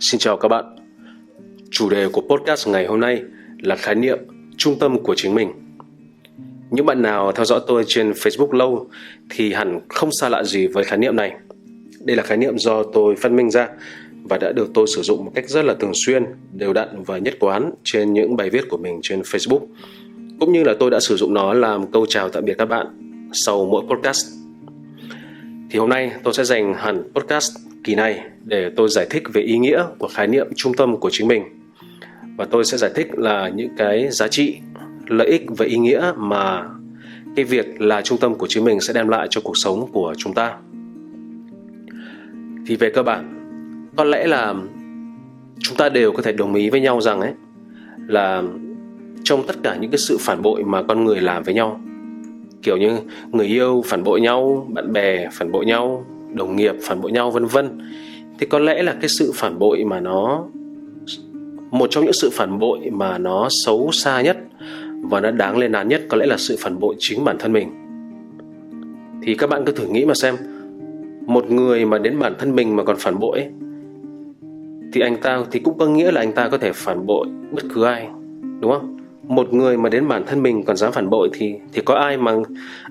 Xin chào các bạn. Chủ đề của podcast ngày hôm nay là khái niệm trung tâm của chính mình. Những bạn nào theo dõi tôi trên Facebook lâu thì hẳn không xa lạ gì với khái niệm này. Đây là khái niệm do tôi phát minh ra và đã được tôi sử dụng một cách rất là thường xuyên, đều đặn và nhất quán trên những bài viết của mình trên Facebook. Cũng như là tôi đã sử dụng nó làm câu chào tạm biệt các bạn sau mỗi podcast. Thì hôm nay tôi sẽ dành hẳn podcast kỳ này để tôi giải thích về ý nghĩa của khái niệm trung tâm của chính mình. Và tôi sẽ giải thích là những cái giá trị, lợi ích và ý nghĩa mà cái việc là trung tâm của chính mình sẽ đem lại cho cuộc sống của chúng ta. Thì về cơ bản, có lẽ là chúng ta đều có thể đồng ý với nhau rằng ấy là trong tất cả những cái sự phản bội mà con người làm với nhau kiểu như người yêu phản bội nhau bạn bè phản bội nhau đồng nghiệp phản bội nhau, vân vân. Thì có lẽ là cái sự phản bội mà nó, một trong những sự phản bội mà nó xấu xa nhất và nó đáng lên án nhất có lẽ là sự phản bội chính bản thân mình. Thì các bạn cứ thử nghĩ mà xem, một người mà đến bản thân mình mà còn phản bội thì anh ta, thì cũng có nghĩa là anh ta có thể phản bội bất cứ ai, đúng không? Một người mà đến bản thân mình còn dám phản bội thì thì có ai mà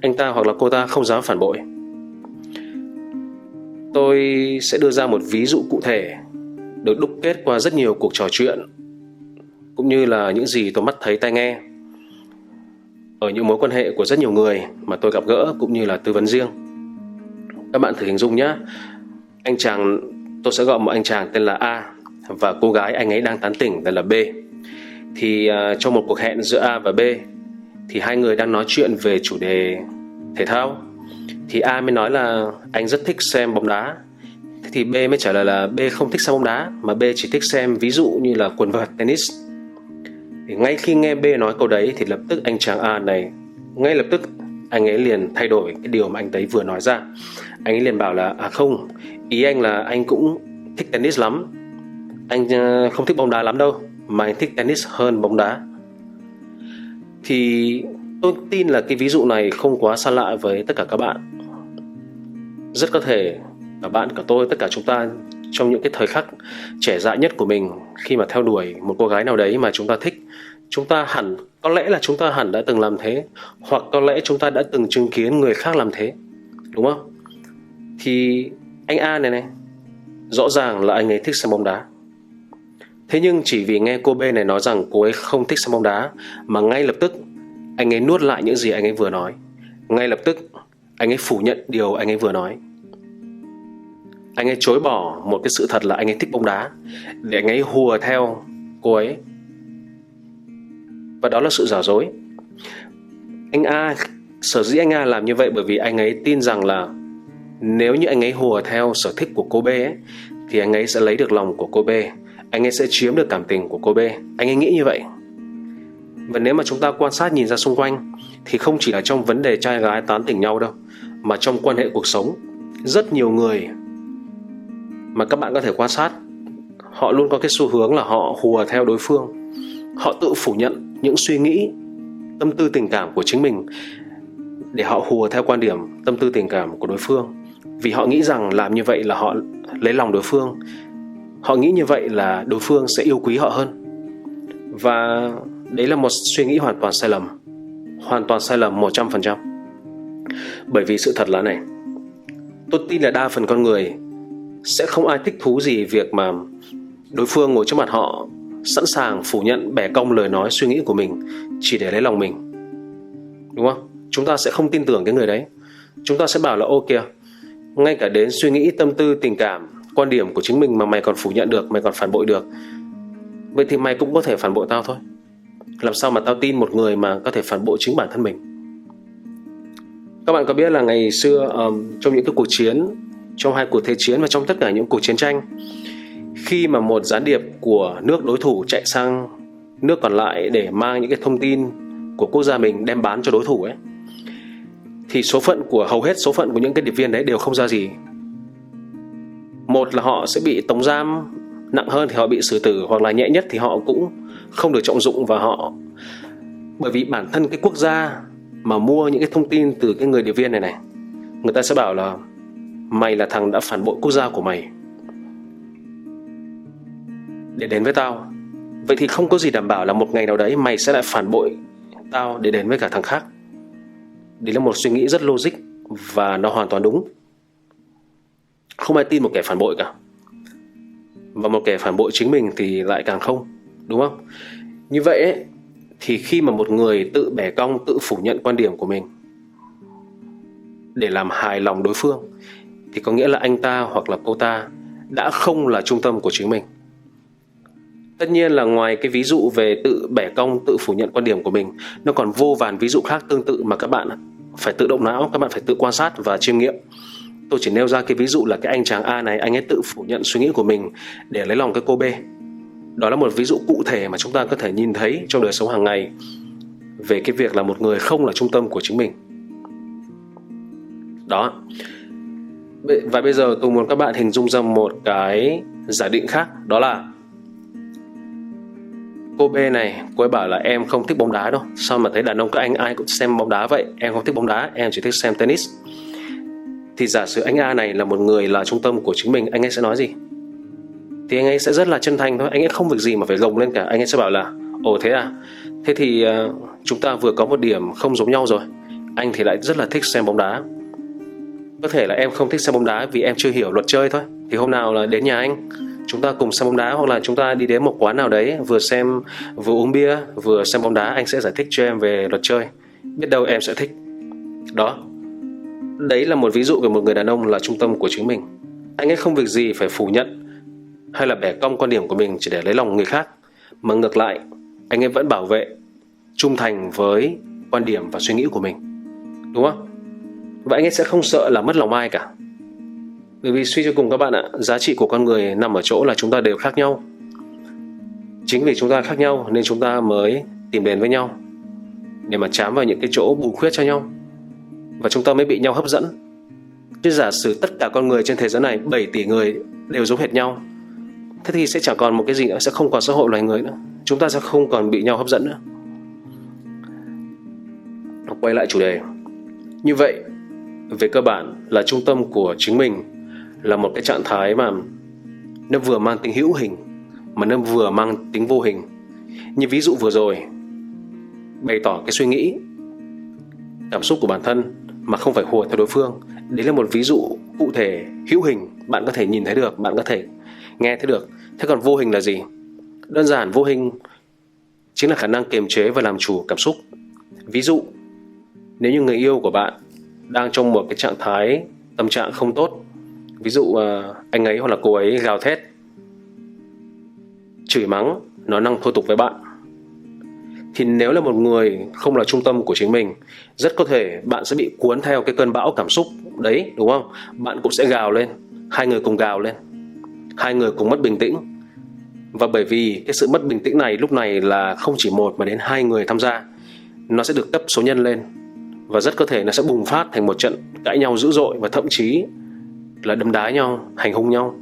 anh ta hoặc là cô ta không dám phản bội? Tôi sẽ đưa ra một ví dụ cụ thể được đúc kết qua rất nhiều cuộc trò chuyện cũng như là những gì tôi mắt thấy tai nghe. Ở những mối quan hệ của rất nhiều người mà tôi gặp gỡ cũng như là tư vấn riêng. Các bạn thử hình dung nhé. Anh chàng tôi sẽ gọi một anh chàng tên là a và cô gái anh ấy đang tán tỉnh tên là b. Thì uh, trong một cuộc hẹn giữa A và B thì hai người đang nói chuyện về chủ đề thể thao thì A mới nói là anh rất thích xem bóng đá. Thế thì B mới trả lời là B không thích xem bóng đá, mà B chỉ thích xem ví dụ như là quần vợt tennis. Thì ngay khi nghe B nói câu đấy thì lập tức anh chàng A này, ngay lập tức anh ấy liền thay đổi cái điều mà anh ấy vừa nói ra. Anh ấy liền bảo là à không, ý anh là anh cũng thích tennis lắm. Anh ờ, không thích bóng đá lắm đâu, mà anh thích tennis hơn bóng đá. Thì tôi tin là cái ví dụ này không quá xa lạ với tất cả các bạn. Rất có thể cả bạn cả tôi, tất cả chúng ta trong những cái thời khắc trẻ dại nhất của mình, khi mà theo đuổi một cô gái nào đấy mà chúng ta thích, chúng ta hẳn, có lẽ là chúng ta hẳn đã từng làm thế, hoặc có lẽ chúng ta đã từng chứng kiến người khác làm thế, đúng không? Thì anh a này này, rõ ràng là anh ấy thích xem bóng đá. Thế nhưng chỉ vì nghe cô B này nói rằng cô ấy không thích xem bóng đá, mà ngay lập tức anh ấy nuốt lại những gì anh ấy vừa nói. Ngay lập tức anh ấy phủ nhận điều anh ấy vừa nói. Anh ấy chối bỏ một cái sự thật là anh ấy thích bóng đá để anh ấy hùa theo cô ấy. Và đó là sự giả dối. Anh A sở dĩ anh A làm như vậy bởi vì anh ấy tin rằng là nếu như anh ấy hùa theo sở thích của cô B ấy, thì anh ấy sẽ lấy được lòng của cô B anh ấy sẽ chiếm được cảm tình của cô B anh ấy nghĩ như vậy và nếu mà chúng ta quan sát nhìn ra xung quanh, thì không chỉ là trong vấn đề trai gái tán tỉnh nhau đâu, mà trong quan hệ cuộc sống. Rất nhiều người mà các bạn có thể quan sát, họ luôn có cái xu hướng là họ hùa theo đối phương. Họ tự phủ nhận những suy nghĩ, tâm tư tình cảm của chính mình để họ hùa theo quan điểm tâm tư tình cảm của đối phương. Vì họ nghĩ rằng làm như vậy là họ lấy lòng đối phương. Họ nghĩ như vậy là đối phương sẽ yêu quý họ hơn. Và đấy là một suy nghĩ hoàn toàn sai lầm. Hoàn toàn sai lầm 100% bởi vì sự thật là này. Tôi tin là đa phần con người sẽ không ai thích thú gì việc mà đối phương ngồi trước mặt họ, sẵn sàng phủ nhận, bẻ cong lời nói, suy nghĩ của mình chỉ để lấy lòng mình. Đúng không? Chúng ta sẽ không tin tưởng cái người đấy. Chúng ta sẽ bảo là, ô, kìa, ngay cả đến suy nghĩ, tâm tư, tình cảm, quan điểm của chính mình mà mày còn phủ nhận được, mày còn phản bội được, vậy thì mày cũng có thể phản bội tao thôi làm sao mà tao tin một người mà có thể phản bội chính bản thân mình? Các bạn có biết là ngày xưa um, trong những cái cuộc chiến trong hai cuộc thế chiến và trong tất cả những cuộc chiến tranh khi mà một gián điệp của nước đối thủ chạy sang nước còn lại để mang những cái thông tin của quốc gia mình đem bán cho đối thủ ấy thì số phận của hầu hết số phận của những cái điệp viên đấy đều không ra gì. Một là họ sẽ bị tống giam nặng hơn thì họ bị xử tử hoặc là nhẹ nhất thì họ cũng không được trọng dụng và họ. Bởi vì bản thân cái quốc gia mà mua những cái thông tin từ cái người điệp viên này này, người ta sẽ bảo là, mày là thằng đã phản bội quốc gia của mày. Để đến với tao. Vậy thì không có gì đảm bảo là một ngày nào đấy mày sẽ lại phản bội tao để đến với cả thằng khác. Đấy là một suy nghĩ rất logic và nó hoàn toàn đúng. Không ai tin một kẻ phản bội cả. Và một kẻ phản bội chính mình thì lại càng không đúng không? Như vậy ấy, thì khi mà một người tự bẻ cong tự phủ nhận quan điểm của mình để làm hài lòng đối phương thì có nghĩa là anh ta hoặc là cô ta đã không là trung tâm của chính mình. Tất nhiên là ngoài cái ví dụ về tự bẻ cong tự phủ nhận quan điểm của mình nó còn vô vàn ví dụ khác tương tự mà các bạn phải tự động não các bạn phải tự quan sát và chiêm nghiệm. Tôi chỉ nêu ra cái ví dụ là cái anh chàng A này anh ấy tự phủ nhận suy nghĩ của mình để lấy lòng cái cô B đó là một ví dụ cụ thể mà chúng ta có thể nhìn thấy trong đời sống hàng ngày về cái việc là một người không là trung tâm của chính mình. Đó. Và bây giờ tôi muốn các bạn hình dung ra một cái giả định khác, đó là cô B này, cô ấy bảo là em không thích bóng đá đâu. Sao mà thấy đàn ông các anh, ai cũng xem bóng đá vậy? Em không thích bóng đá, em chỉ thích xem tennis. Thì giả sử anh A này là một người là trung tâm của chính mình, anh ấy sẽ nói gì? Thì anh ấy sẽ rất là chân thành thôi. Anh ấy không việc gì mà phải gồng lên cả. Anh ấy sẽ bảo là ồ thế à? Thế thì uh, chúng ta vừa có một điểm không giống nhau rồi. Anh thì lại rất là thích xem bóng đá. Có thể là em không thích xem bóng đá vì em chưa hiểu luật chơi thôi. Thì hôm nào là đến nhà anh chúng ta cùng xem bóng đá hoặc là chúng ta đi đến một quán nào đấy vừa xem vừa uống bia vừa xem bóng đá anh sẽ giải thích cho em về luật chơi. Biết đâu em sẽ thích. Đó. Đấy là một ví dụ về một người đàn ông là trung tâm của chính mình. Anh ấy không việc gì phải phủ nhận hay là bẻ cong quan điểm của mình chỉ để lấy lòng người khác. Mà ngược lại, anh em vẫn bảo vệ, trung thành với quan điểm và suy nghĩ của mình. Đúng không? Và anh ấy sẽ không sợ là mất lòng ai cả. Bởi vì suy cho cùng các bạn ạ, giá trị của con người nằm ở chỗ là chúng ta đều khác nhau. Chính vì chúng ta khác nhau nên chúng ta mới tìm đến với nhau, để mà chám vào những cái chỗ bù khuyết cho nhau. Và chúng ta mới bị nhau hấp dẫn. Chứ giả sử tất cả con người trên thế giới này 7 tỷ người đều giống hệt nhau thế thì sẽ chẳng còn một cái gì nữa, sẽ không còn xã hội loài người nữa. Chúng ta sẽ không còn bị nhau hấp dẫn nữa. Quay lại chủ đề. Như vậy, về cơ bản là trung tâm của chính mình là một cái trạng thái mà nó vừa mang tính hữu hình, mà nó vừa mang tính vô hình. Như ví dụ vừa rồi, bày tỏ cái suy nghĩ, cảm xúc của bản thân mà không phải hùa theo đối phương. Đấy là một ví dụ cụ thể, hữu hình, bạn có thể nhìn thấy được, bạn có thể nghe thấy được, thế còn vô hình là gì? Đơn giản, vô hình chính là khả năng kiềm chế và làm chủ cảm xúc. Ví dụ, nếu như người yêu của bạn đang trong một cái trạng thái, tâm trạng không tốt, ví dụ à, anh ấy hoặc là cô ấy gào thét, chửi mắng, nói năng thô tục với bạn, thì nếu là một người không là trung tâm của chính mình, rất có thể bạn sẽ bị cuốn theo cái cơn bão cảm xúc đấy, đúng không? Bạn cũng sẽ gào lên, hai người cùng gào lên hai người cùng mất bình tĩnh. Và bởi vì cái sự mất bình tĩnh này lúc này là không chỉ một mà đến hai người tham gia, nó sẽ được cấp số nhân lên. Và rất có thể nó sẽ bùng phát thành một trận cãi nhau dữ dội và thậm chí là đấm đá nhau, hành hung nhau.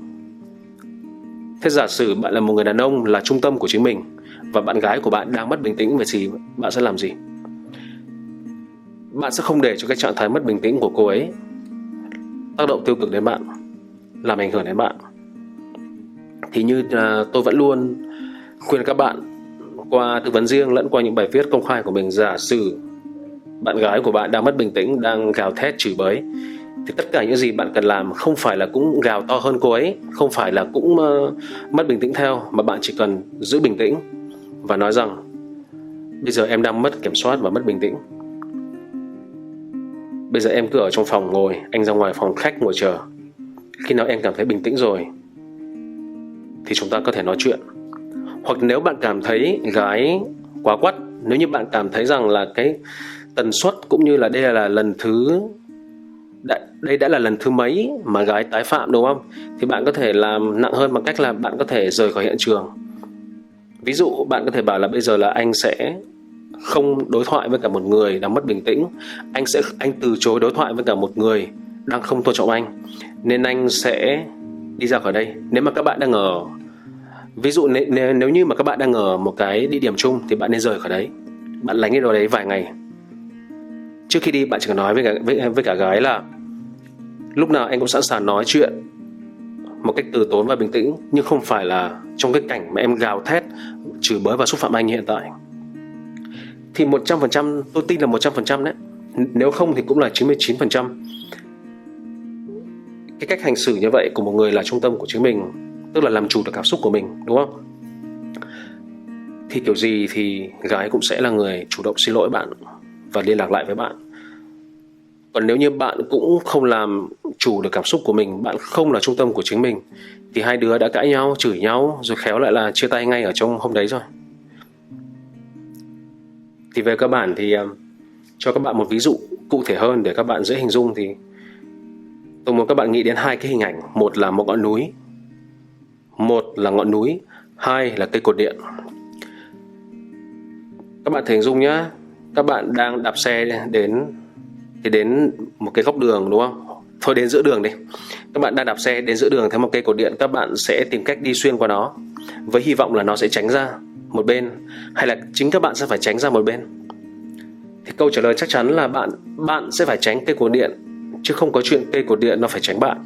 Thế giả sử bạn là một người đàn ông là trung tâm của chính mình và bạn gái của bạn đang mất bình tĩnh về gì bạn sẽ làm gì? Bạn sẽ không để cho cái trạng thái mất bình tĩnh của cô ấy tác động tiêu cực đến bạn, làm ảnh hưởng đến bạn thì như uh, tôi vẫn luôn khuyên các bạn qua tư vấn riêng lẫn qua những bài viết công khai của mình giả sử bạn gái của bạn đang mất bình tĩnh đang gào thét chửi bới thì tất cả những gì bạn cần làm không phải là cũng gào to hơn cô ấy không phải là cũng uh, mất bình tĩnh theo mà bạn chỉ cần giữ bình tĩnh và nói rằng bây giờ em đang mất kiểm soát và mất bình tĩnh. Bây giờ em cứ ở trong phòng ngồi anh ra ngoài phòng khách ngồi chờ. Khi nào em cảm thấy bình tĩnh rồi thì chúng ta có thể nói chuyện. Hoặc nếu bạn cảm thấy gái quá quắt, nếu như bạn cảm thấy rằng là cái tần suất cũng như là đây là lần thứ đây đã là lần thứ mấy mà gái tái phạm, đúng không? Thì bạn có thể làm nặng hơn bằng cách là bạn có thể rời khỏi hiện trường. Ví dụ, bạn có thể bảo là bây giờ là anh sẽ không đối thoại với cả một người đang mất bình tĩnh. Anh sẽ, anh từ chối đối thoại với cả một người đang không tôn trọng anh. Nên anh sẽ đi ra khỏi đây. Nếu mà các bạn đang ở ví dụ nếu, nếu như mà các bạn đang ở một cái địa điểm chung thì bạn nên rời khỏi đấy. Bạn lánh đi đâu đấy vài ngày. Trước khi đi bạn chỉ cần nói với cả với, với cả gái là lúc nào anh cũng sẵn sàng nói chuyện một cách từ tốn và bình tĩnh nhưng không phải là trong cái cảnh mà em gào thét chửi bới và xúc phạm anh hiện tại. Thì 100% tôi tin là 100% đấy. Nếu không thì cũng là 99% cái cách hành xử như vậy của một người là trung tâm của chính mình tức là làm chủ được cảm xúc của mình, đúng không? Thì kiểu gì thì gái cũng sẽ là người chủ động xin lỗi bạn và liên lạc lại với bạn. Còn nếu như bạn cũng không làm chủ được cảm xúc của mình, bạn không là trung tâm của chính mình, thì hai đứa đã cãi nhau, chửi nhau, rồi khéo lại là chia tay ngay ở trong hôm đấy rồi. Thì về cơ bản thì à, cho các bạn một ví dụ cụ thể hơn để các bạn dễ hình dung thì tôi muốn các bạn nghĩ đến hai cái hình ảnh. Một là một ngọn núi một là ngọn núi, hai là cây cột điện. Các bạn thể hình dung nhá, các bạn đang đạp xe đến, thì đến một cái góc đường, đúng không? Thôi đến giữa đường đi. Các bạn đang đạp xe đến giữa đường thấy một cây cột điện, các bạn sẽ tìm cách đi xuyên qua nó với hy vọng là nó sẽ tránh ra một bên, hay là chính các bạn sẽ phải tránh ra một bên? Thì câu trả lời chắc chắn là bạn bạn sẽ phải tránh cây cột điện, chứ không có chuyện cây cột điện nó phải tránh bạn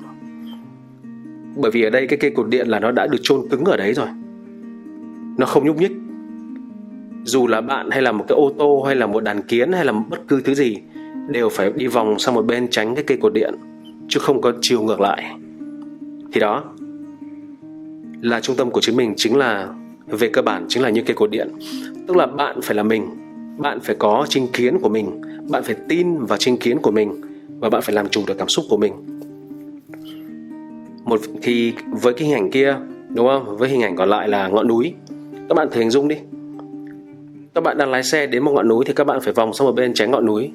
bởi vì ở đây cái cây cột điện là nó đã được chôn cứng ở đấy rồi. Nó không nhúc nhích. Dù là bạn hay là một cái ô tô hay là một đàn kiến hay là bất cứ thứ gì, đều phải đi vòng sang một bên tránh cái cây cột điện, chứ không có chiều ngược lại. Thì đó, là trung tâm của chính mình chính là, về cơ bản chính là như cây cột điện. Tức là bạn phải là mình, bạn phải có chính kiến của mình, bạn phải tin vào chính kiến của mình và bạn phải làm chủ được cảm xúc của mình một thì với cái hình ảnh kia, đúng không? Với hình ảnh còn lại là ngọn núi. Các bạn thử hình dung đi. Các bạn đang lái xe đến một ngọn núi thì các bạn phải vòng sang một bên tránh ngọn núi.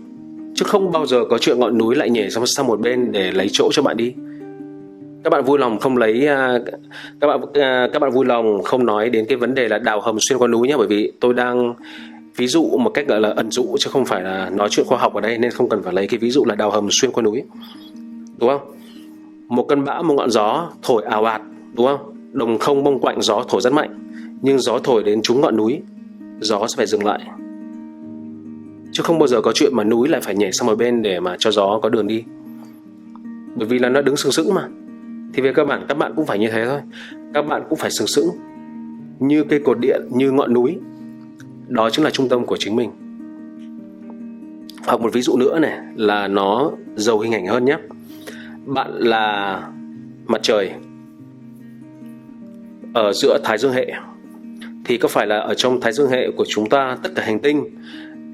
Chứ không bao giờ có chuyện ngọn núi lại nhảy sang sang một bên để lấy chỗ cho bạn đi. Các bạn vui lòng không lấy à, các bạn à, các bạn vui lòng không nói đến cái vấn đề là đào hầm xuyên qua núi nhé bởi vì tôi đang, ví dụ một cách gọi là ẩn dụ chứ không phải là nói chuyện khoa học ở đây nên không cần phải lấy cái ví dụ là đào hầm xuyên qua núi. Đúng không? Một cơn bão, một ngọn gió thổi ào ạt, đúng không? Đồng không, bông quạnh, gió thổi rất mạnh. Nhưng gió thổi đến trúng ngọn núi, gió sẽ phải dừng lại. Chứ không bao giờ có chuyện mà núi lại phải nhảy sang một bên để mà cho gió có đường đi. Bởi vì là nó đứng sừng sững mà. Thì về cơ bản, các bạn cũng phải như thế thôi. Các bạn cũng phải sừng sững như cây cột điện, như ngọn núi. Đó chính là trung tâm của chính mình. Hoặc một ví dụ nữa này, là nó giàu hình ảnh hơn nhé bạn là mặt trời ở giữa thái dương hệ. Thì có phải là ở trong thái dương hệ của chúng ta, tất cả hành tinh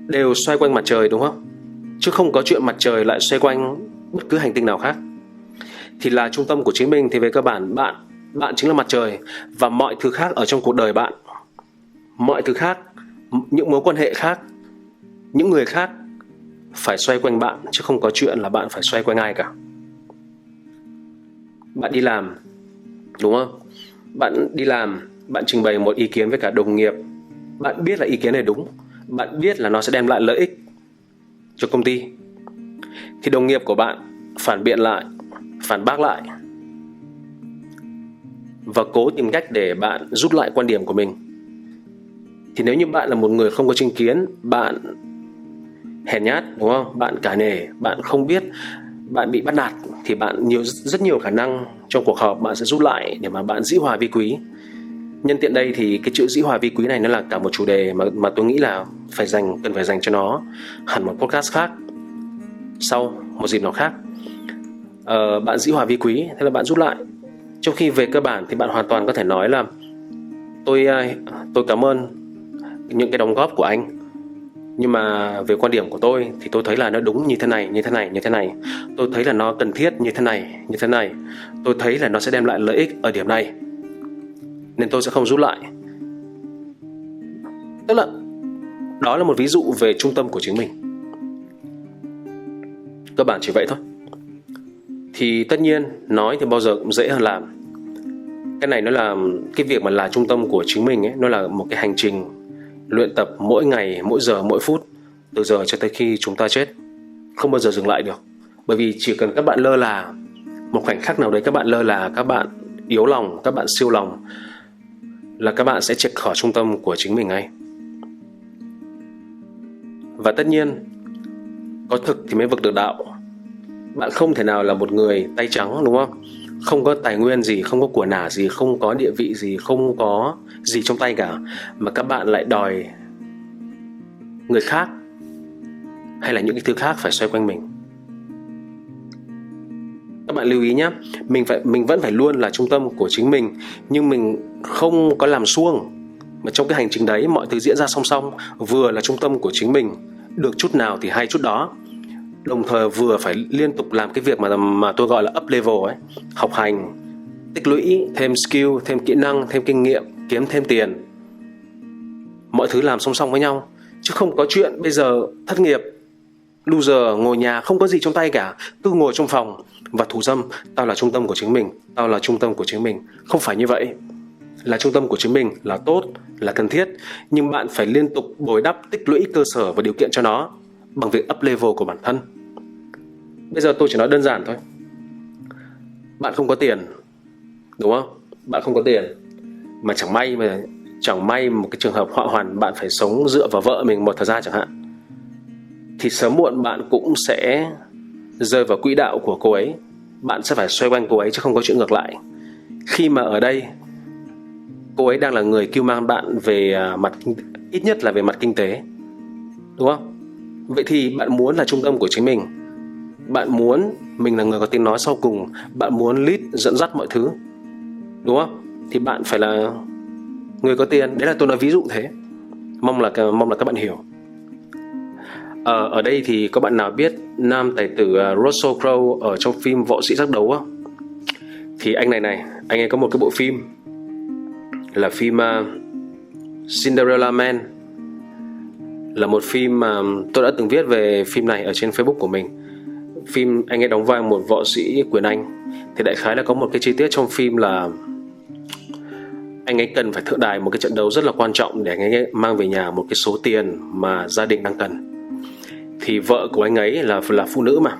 đều xoay quanh mặt trời, đúng không? Chứ không có chuyện mặt trời lại xoay quanh bất cứ hành tinh nào khác. Thì là trung tâm của chính mình. Thì về cơ bản, bạn bạn chính là mặt trời và mọi thứ khác ở trong cuộc đời bạn. Mọi thứ khác, những mối quan hệ khác, những người khác phải xoay quanh bạn, chứ không có chuyện là bạn phải xoay quanh ai cả bạn đi làm, đúng không? Bạn đi làm, bạn trình bày một ý kiến với cả đồng nghiệp. Bạn biết là ý kiến này đúng. Bạn biết là nó sẽ đem lại lợi ích cho công ty. Thì đồng nghiệp của bạn phản biện lại, phản bác lại và cố tìm cách để bạn rút lại quan điểm của mình, thì nếu như bạn là một người không có chính kiến, bạn hèn nhát, đúng không? Bạn cả nể bạn không biết bạn bị bắt nạt thì bạn nhiều rất nhiều khả năng trong cuộc họp bạn sẽ rút lại để mà bạn dĩ hòa vi quý. Nhân tiện đây thì cái chữ dĩ hòa vi quý này nó là cả một chủ đề mà mà tôi nghĩ là phải dành cần phải dành cho nó hẳn một podcast khác sau một dịp nào khác. Ờ, bạn dĩ hòa vi quý thế là bạn rút lại. Trong khi về cơ bản thì bạn hoàn toàn có thể nói là tôi ờ, tôi cảm ơn những cái đóng góp của anh nhưng mà về quan điểm của tôi thì tôi thấy là nó đúng như thế này, như thế này, như thế này. Tôi thấy là nó cần thiết như thế này, như thế này. Tôi thấy là nó sẽ đem lại lợi ích ở điểm này. Nên tôi sẽ không rút lại. Tức là, đó là một ví dụ về trung tâm của chính mình. Cơ bản chỉ vậy thôi. Thì tất nhiên, nói thì bao giờ cũng dễ hơn làm. Cái này nó là, cái việc mà là trung tâm của chính mình ấy, nó là một cái hành trình luyện tập mỗi ngày, mỗi giờ, mỗi phút, từ giờ cho tới khi chúng ta chết. Không bao giờ dừng lại được. Bởi vì chỉ cần các bạn lơ là, một khoảnh khắc nào đấy các bạn lơ là, các bạn yếu lòng, các bạn siêu lòng, là các bạn sẽ triệt khỏi trung tâm của chính mình ngay. Và tất nhiên, có thực thì mới vực được đạo. Bạn không thể nào là một người tay trắng, đúng không? Không có tài nguyên gì, không có của nả gì, không có địa vị gì, không có gì trong tay cả. Mà các bạn lại đòi người khác hay là những cái thứ khác phải xoay quanh mình. Các bạn lưu ý nhé mình phải, mình vẫn phải luôn là trung tâm của chính mình, nhưng mình không có làm suông mà trong cái hành trình đấy, mọi thứ diễn ra song song, vừa là trung tâm của chính mình, được chút nào thì hay chút đó đồng thời vừa phải liên tục làm cái việc mà mà tôi gọi là up level ấy, học hành, tích lũy thêm skill, thêm kỹ năng, thêm kinh nghiệm, kiếm thêm tiền. Mọi thứ làm song song với nhau, chứ không có chuyện bây giờ thất nghiệp, loser ngồi nhà không có gì trong tay cả, cứ ngồi trong phòng và thủ dâm. Tao là trung tâm của chính mình, tao là trung tâm của chính mình. Không phải như vậy. Là trung tâm của chính mình là tốt, là cần thiết, nhưng bạn phải liên tục bồi đắp, tích lũy cơ sở và điều kiện cho nó bằng việc up level của bản thân bây giờ tôi chỉ nói đơn giản thôi. Bạn không có tiền, đúng không? Bạn không có tiền, mà chẳng may mà, chẳng may một cái trường hợp họa hoàn bạn phải sống dựa vào vợ mình một thời gian chẳng hạn, thì sớm muộn bạn cũng sẽ rơi vào quỹ đạo của cô ấy. Bạn sẽ phải xoay quanh cô ấy chứ không có chuyện ngược lại. Khi mà ở đây, cô ấy đang là người kêu mang bạn về à, mặt ít nhất là về mặt kinh tế, đúng không? Vậy thì bạn muốn là trung tâm của chính mình bạn muốn mình là người có tiếng nói sau cùng bạn muốn lead dẫn dắt mọi thứ đúng không? Thì bạn phải là người có tiền. Đấy là tôi nói ví dụ thế. Mong là mong là các bạn hiểu. Ở, ở đây thì có bạn nào biết nam tài tử à, Russell Crowe ở trong phim Võ sĩ giác đấu không? Thì anh này này, anh ấy có một cái bộ phim là phim uh, Cinderella Man. Là một phim mà tôi đã từng viết về phim này ở trên Facebook của mình. Phim anh ấy đóng vai một võ sĩ quyền Anh. Thì đại khái là có một cái chi tiết trong phim là anh ấy cần phải thượng đài một cái trận đấu rất là quan trọng để anh ấy mang về nhà một cái số tiền mà gia đình đang cần. Thì vợ của anh ấy là là phụ nữ mà.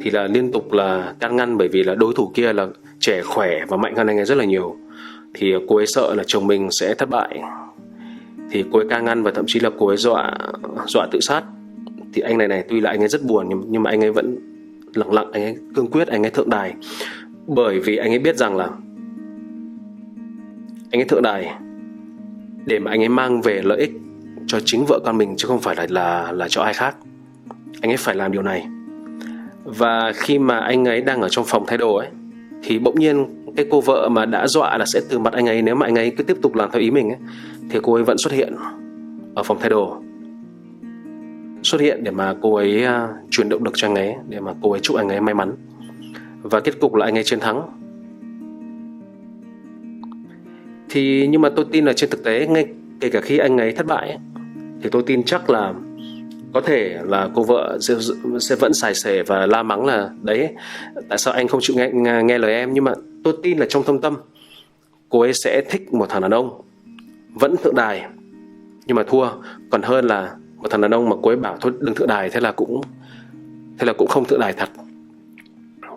Thì là liên tục là can ngăn bởi vì là đối thủ kia là trẻ khỏe và mạnh hơn anh ấy rất là nhiều. Thì cô ấy sợ là chồng mình sẽ thất bại. Thì cô ấy can ngăn và thậm chí là cô ấy dọa dọa tự sát thì anh này này tuy là anh ấy rất buồn nhưng, nhưng mà anh ấy vẫn lặng lặng anh ấy cương quyết anh ấy thượng đài. Bởi vì anh ấy biết rằng là anh ấy thượng đài để mà anh ấy mang về lợi ích cho chính vợ con mình chứ không phải là là là cho ai khác. Anh ấy phải làm điều này. Và khi mà anh ấy đang ở trong phòng thay đồ ấy thì bỗng nhiên cái cô vợ mà đã dọa là sẽ từ mặt anh ấy nếu mà anh ấy cứ tiếp tục làm theo ý mình ấy thì cô ấy vẫn xuất hiện ở phòng thay đồ xuất hiện để mà cô ấy à, uh, truyền động lực cho anh ấy để mà cô ấy chúc anh ấy may mắn. Và kết cục là anh ấy chiến thắng. Thì nhưng mà tôi tin là trên thực tế ngay kể cả khi anh ấy thất bại thì tôi tin chắc là có thể là cô vợ sẽ, sẽ vẫn xài xề và la mắng là đấy tại sao anh không chịu nghe, nghe, nghe lời em? Nhưng mà tôi tin là trong thâm tâm cô ấy sẽ thích một thằng đàn ông vẫn thượng đài nhưng mà thua. Còn hơn là một thằng đàn ông mà cô ấy bảo thôi, đừng thượng đài, thế là cũng, thế là cũng không thượng đài thật.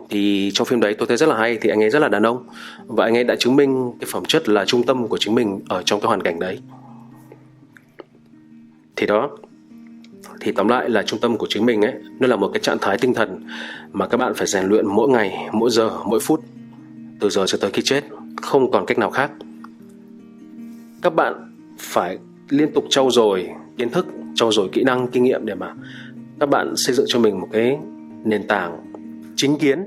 Thì trong phim đấy tôi thấy rất là hay, thì anh ấy rất là đàn ông. Và anh ấy đã chứng minh cái phẩm chất là trung tâm của chính mình ở trong cái hoàn cảnh đấy. Thì đó, thì tóm lại là trung tâm của chính mình ấy, nó là một cái trạng thái tinh thần mà các bạn phải rèn luyện mỗi ngày, mỗi giờ, mỗi phút, từ giờ cho tới khi chết, không còn cách nào khác. Các bạn phải liên tục trau dồi kiến thức trau dồi kỹ năng kinh nghiệm để mà các bạn xây dựng cho mình một cái nền tảng chính kiến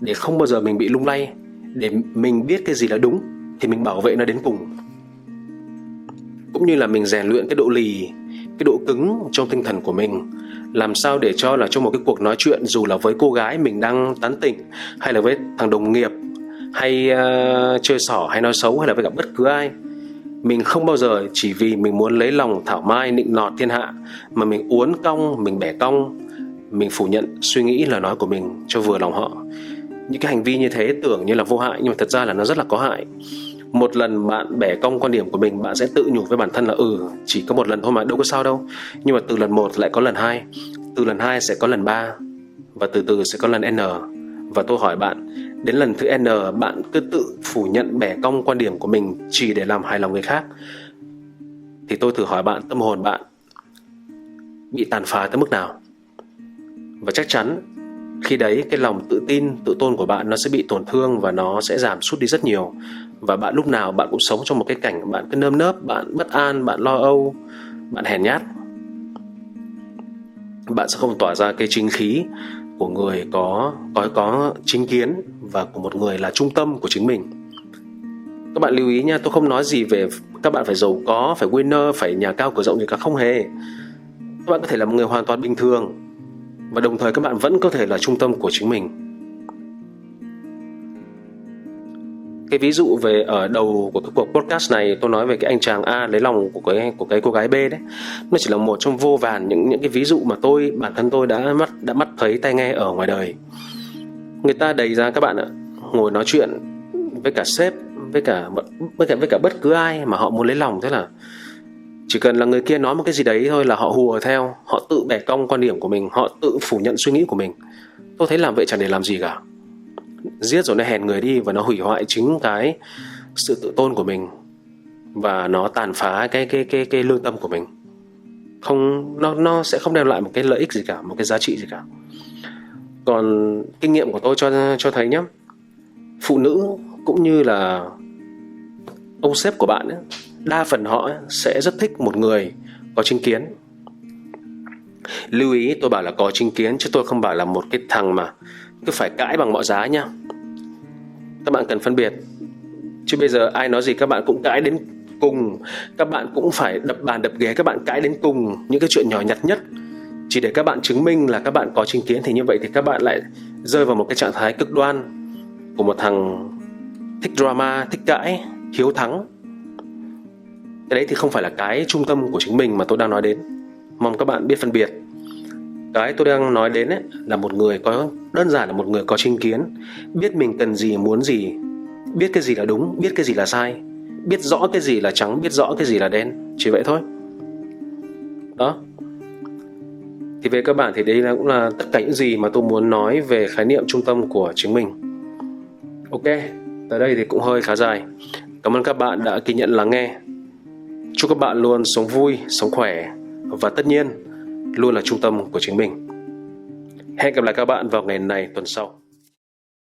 để không bao giờ mình bị lung lay để mình biết cái gì là đúng thì mình bảo vệ nó đến cùng. Cũng như là mình rèn luyện cái độ lì cái độ cứng trong tinh thần của mình làm sao để cho là trong một cái cuộc nói chuyện dù là với cô gái mình đang tán tỉnh hay là với thằng đồng nghiệp hay uh, chơi xỏ hay nói xấu hay là với gặp bất cứ ai mình không bao giờ chỉ vì mình muốn lấy lòng thảo mai nịnh nọt thiên hạ, mà mình uốn cong, mình bẻ cong. Mình phủ nhận suy nghĩ lời nói của mình cho vừa lòng họ. Những cái hành vi như thế tưởng như là vô hại, nhưng mà thật ra là nó rất là có hại. Một lần bạn bẻ cong quan điểm của mình, bạn sẽ tự nhủ với bản thân là ừ chỉ có một lần thôi mà, đâu có sao đâu. Nhưng mà từ lần một lại có lần hai, từ lần hai sẽ có lần ba, và từ từ sẽ có lần n. Và tôi hỏi bạn đến lần thứ n, bạn cứ tự phủ nhận bẻ cong quan điểm của mình chỉ để làm hài lòng người khác. Thì tôi thử hỏi bạn, tâm hồn bạn bị tàn phá tới mức nào? Và chắc chắn, khi đấy cái lòng tự tin, tự tôn của bạn nó sẽ bị tổn thương và nó sẽ giảm sút đi rất nhiều. Và bạn lúc nào bạn cũng sống trong một cái cảnh bạn cứ nơm nớp, bạn bất an, bạn lo âu, bạn hèn nhát. Bạn sẽ không tỏa ra cái chính khí của người có có có chính kiến và của một người là trung tâm của chính mình. Các bạn lưu ý nha, tôi không nói gì về các bạn phải giàu có, phải winner, phải nhà cao cửa rộng gì cả, không hề. Các bạn có thể là một người hoàn toàn bình thường và đồng thời các bạn vẫn có thể là trung tâm của chính mình. Cái ví dụ về ở đầu của cái cuộc podcast này, tôi nói về cái anh chàng A lấy lòng của cái của cái cô gái B đấy. Nó chỉ là một trong vô vàn những những cái ví dụ mà tôi, bản thân tôi đã mắt đã mắt thấy tai nghe ở ngoài đời. Người ta đầy ra các bạn ạ, ngồi nói chuyện với cả sếp, với cả với cả với cả bất cứ ai mà họ muốn lấy lòng. Thế là chỉ cần là người kia nói một cái gì đấy thôi là họ hùa theo, họ tự bẻ cong quan điểm của mình, họ tự phủ nhận suy nghĩ của mình. Tôi thấy làm vậy chẳng để làm gì cả giết rồi nó hèn người đi và nó hủy hoại chính cái sự tự tôn của mình. Và nó tàn phá cái cái cái cái lương tâm của mình. Không nó nó sẽ không đem lại một cái lợi ích gì cả một cái giá trị gì cả. Còn kinh nghiệm của tôi cho cho thấy nhé phụ nữ cũng như là ông sếp của bạn ấy, đa phần họ sẽ rất thích một người có chính kiến. Lưu ý tôi bảo là có chính kiến chứ tôi không bảo là một cái thằng mà cứ phải cãi bằng mọi giá nha các bạn cần phân biệt. Chứ bây giờ ai nói gì các bạn cũng cãi đến cùng. Các bạn cũng phải đập bàn, đập ghế, các bạn cãi đến cùng. Những cái chuyện nhỏ nhặt nhất. Chỉ để các bạn chứng minh là các bạn có chính kiến thì như vậy thì các bạn lại rơi vào một cái trạng thái cực đoan của một thằng thích drama, thích cãi, hiếu thắng. Cái đấy thì không phải là cái trung tâm của chính mình mà tôi đang nói đến. Mong các bạn biết phân biệt cái tôi đang nói đến ấy, là một người có, đơn giản là một người có chính kiến, biết mình cần gì, muốn gì, biết cái gì là đúng, biết cái gì là sai, biết rõ cái gì là trắng, biết rõ cái gì là đen, chỉ vậy thôi. Đó. Thì về cơ bản thì đây là cũng là tất cả những gì mà tôi muốn nói về khái niệm trung tâm của chính mình. Ok, tới đây thì cũng hơi khá dài. Cảm ơn các bạn đã kiên nhận lắng nghe. Chúc các bạn luôn sống vui, sống khỏe và tất nhiên luôn là trung tâm của chính mình. Hẹn gặp lại các bạn vào ngày này tuần sau.